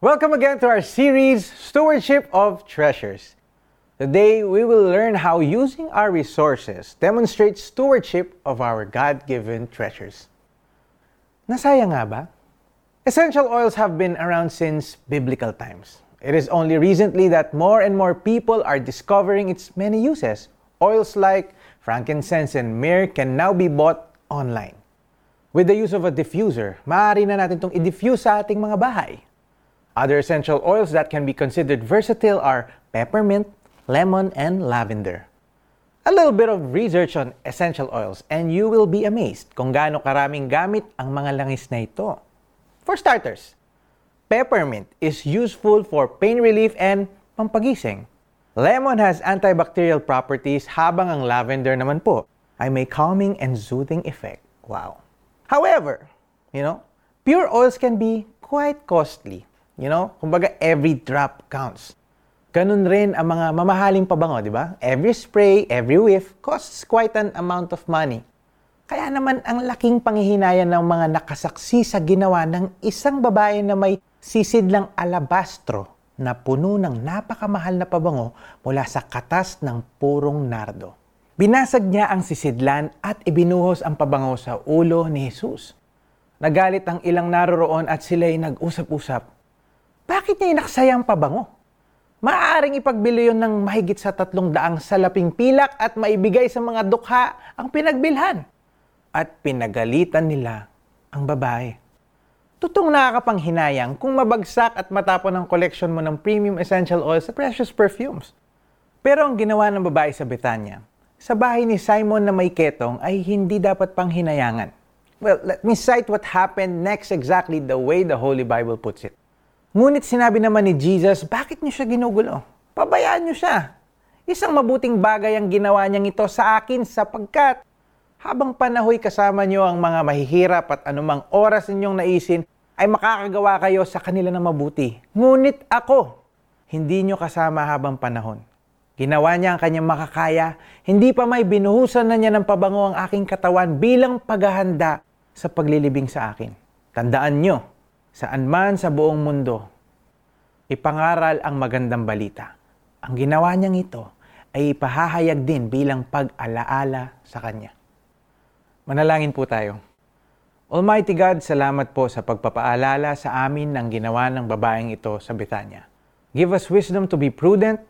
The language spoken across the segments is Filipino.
Welcome again to our series, Stewardship of Treasures. Today, we will learn how using our resources demonstrates stewardship of our God given treasures. Nasayang nga ba? Essential oils have been around since biblical times. It is only recently that more and more people are discovering its many uses. Oils like frankincense and myrrh can now be bought online. With the use of a diffuser, maaari na natin itong i-diffuse sa ating mga bahay. Other essential oils that can be considered versatile are peppermint, lemon, and lavender. A little bit of research on essential oils and you will be amazed kung gaano karaming gamit ang mga langis na ito. For starters, peppermint is useful for pain relief and pampagising. Lemon has antibacterial properties habang ang lavender naman po ay may calming and soothing effect. Wow. However, you know, pure oils can be quite costly. You know, kumbaga every drop counts. Ganun rin ang mga mamahaling pabango, di ba? Every spray, every whiff costs quite an amount of money. Kaya naman ang laking panghihinayan ng mga nakasaksi sa ginawa ng isang babae na may sisidlang alabastro na puno ng napakamahal na pabango mula sa katas ng purong nardo. Binasag niya ang sisidlan at ibinuhos ang pabango sa ulo ni Jesus. Nagalit ang ilang naroroon at sila'y nag-usap-usap bakit niya inaksaya ang pabango? Maaaring ipagbili yon ng mahigit sa tatlong daang salaping pilak at maibigay sa mga dukha ang pinagbilhan. At pinagalitan nila ang babae. Tutong nakakapanghinayang kung mabagsak at matapon ang collection mo ng premium essential oils sa precious perfumes. Pero ang ginawa ng babae sa Betanya, sa bahay ni Simon na may ketong ay hindi dapat pang hinayangan. Well, let me cite what happened next exactly the way the Holy Bible puts it. Ngunit sinabi naman ni Jesus, bakit niyo siya ginugulo? Pabayaan niyo siya. Isang mabuting bagay ang ginawa niyang ito sa akin sapagkat habang panahoy kasama niyo ang mga mahihirap at anumang oras ninyong naisin, ay makakagawa kayo sa kanila ng mabuti. Ngunit ako, hindi niyo kasama habang panahon. Ginawa niya ang kanyang makakaya, hindi pa may binuhusan na niya ng pabango ang aking katawan bilang paghahanda sa paglilibing sa akin. Tandaan niyo, saan man sa buong mundo, ipangaral ang magandang balita. Ang ginawa niyang ito ay ipahahayag din bilang pag-alaala sa Kanya. Manalangin po tayo. Almighty God, salamat po sa pagpapaalala sa amin ng ginawa ng babaeng ito sa Betanya. Give us wisdom to be prudent,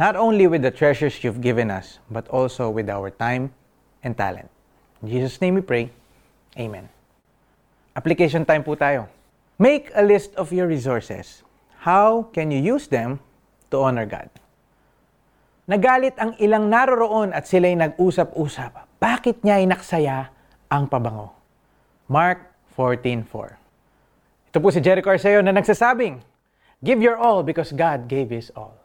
not only with the treasures you've given us, but also with our time and talent. In Jesus' name we pray. Amen. Application time po tayo. Make a list of your resources. How can you use them to honor God? Nagalit ang ilang naroroon at sila'y nag-usap-usap. Bakit niya inaksaya ang pabango? Mark 14.4 Ito po si Jericho Arceo na nagsasabing, Give your all because God gave His all.